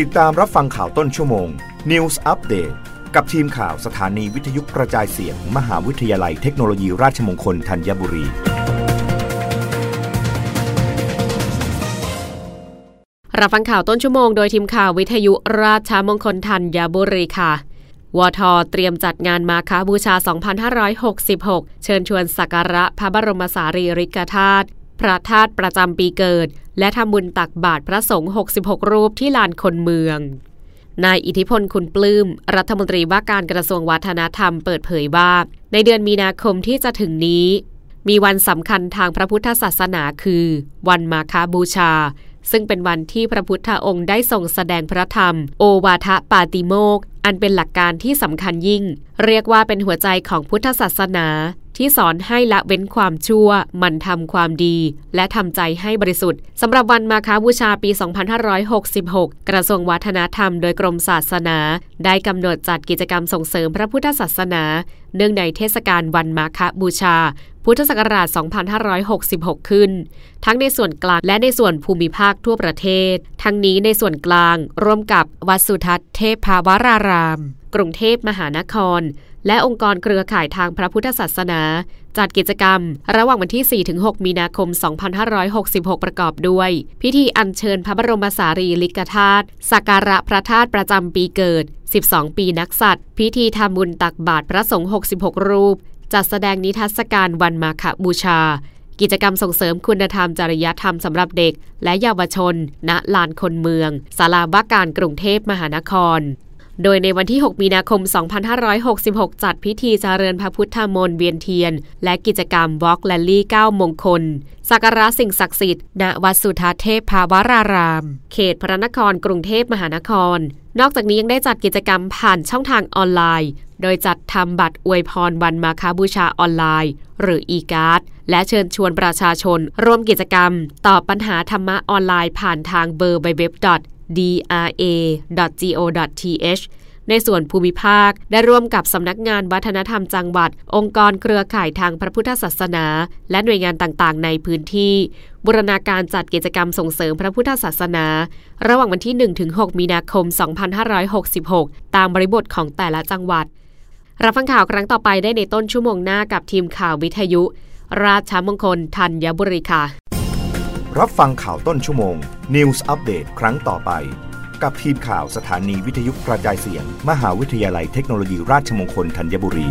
ติดตามรับฟังข่าวต้นชั่วโมง News Update กับทีมข่าวสถานีวิทยุกระจายเสียง มหาวิทยาลัยเทคโนโลยีราชมงคลธัญบุรี รับฟังข่าวต้นชั่วโมงโดยทีมข่าววิทยุราชมงคลธัญบุรีค่ะวทเตรียมจัดงานมาคาบูชา 2566 เชิญชวนสักการะพระบรมสารีริกธาตุ พระธาตุประจำปีเกิด และทำบุญตักบาตรพระสงฆ์66 รูปที่ลานคนเมือง นายอิทธิพลคุณปลื้ม รัฐมนตรีว่าการกระทรวงวัฒนธรรมเปิดเผยว่า ในเดือนมีนาคมที่จะถึงนี้ มีวันสำคัญทางพระพุทธศาสนาคือ วันมาคาบูชา ซึ่งเป็นวันที่พระพุทธองค์ได้ทรงแสดงพระธรรม โอวาทปาติโมกอันเป็นหลักการที่สำคัญยิ่ง เรียกว่าเป็นหัวใจของพุทธศาสนา ที่สอนให้ละเว้นความชั่ว มันทำความดี และทำใจให้บริสุทธิ์สำหรับวันมาคาบูชาปี 2566 กระทรวงวัฒนธรรมโดยกรมศาสนา ได้กำหนดจัดกิจกรรมส่งเสริมพระพุทธศาสนา เนื่องในเทศกาลวันมาคาบูชา พุทธศักราช 2566 ขึ้น ทั้งในส่วนกลางและในส่วนภูมิภาคทั่วประเทศ ทั้งนี้ในส่วนกลางร่วมกับวัดสุทัศน์เทพภาวราราม กรุงเทพมหานคร และองค์กรเครือข่ายทางพระพุทธศาสนาจัดกิจกรรม ระหว่างวันที่ 4-6 มีนาคม 2566 ประกอบด้วย พิธีอัญเชิญพระบรมสารีริกธาตุสักการะพระธาตุประจำปีเกิด 12 ปีนักสัตว์ พิธีทำบุญตักบาตรพระสงฆ์ 66 รูป จัดแสดงนิทรรศการวันมาฆบูชา กิจกรรมส่งเสริมคุณธรรมจริยธรรมสำหรับเด็ก และเยาวชน ณ ลานคนเมือง ศาลาว่าการกรุงเทพมหานคร โดยในวันที่ 6 มีนาคม 2566 จัดพิธีเจริญพระพุทธมนต์เวียนเทียน และกิจกรรมวอล์กแลลี่9มงคล สักการะสิ่งศักดิ์สิทธิ์ ณ วัดสุทัศเทพภาวราราม เขตพระนครกรุงเทพมหานคร นอกจากนี้ยังได้จัดกิจกรรมผ่านช่องทางออนไลน์ โดยจัดทำบัตรอวยพรวันมาคาบูชาออนไลน์ หรือ e-card และเชิญชวนประชาชน ร่วมกิจกรรม ตอบปัญหาธรรมะออนไลน์ผ่านทางเบอร์ w w w dra.go.th ในส่วนภูมิภาค ได้ร่วมกับสำนักงานวัฒนธรรมจังหวัด องค์กรเครือข่ายทางพระพุทธศาสนา และหน่วยงานต่างๆ ในพื้นที่ บูรณาการจัดกิจกรรมส่งเสริมพระพุทธศาสนา ระหว่างวันที่ 1-6 มีนาคม 2566 ตามบริบทของแต่ละจังหวัด รับฟังข่าวครั้งต่อไปได้ในต้นชั่วโมงหน้ากับทีมข่าววิทยุ ราชมงคลธัญบุรีค่ะ รับฟังข่าวต้นชั่วโมง News อัปเดตครั้งต่อไป กับทีมข่าวสถานีวิทยุกระจายเสียง มหาวิทยาลัยเทคโนโลยีราชมงคลธัญบุรี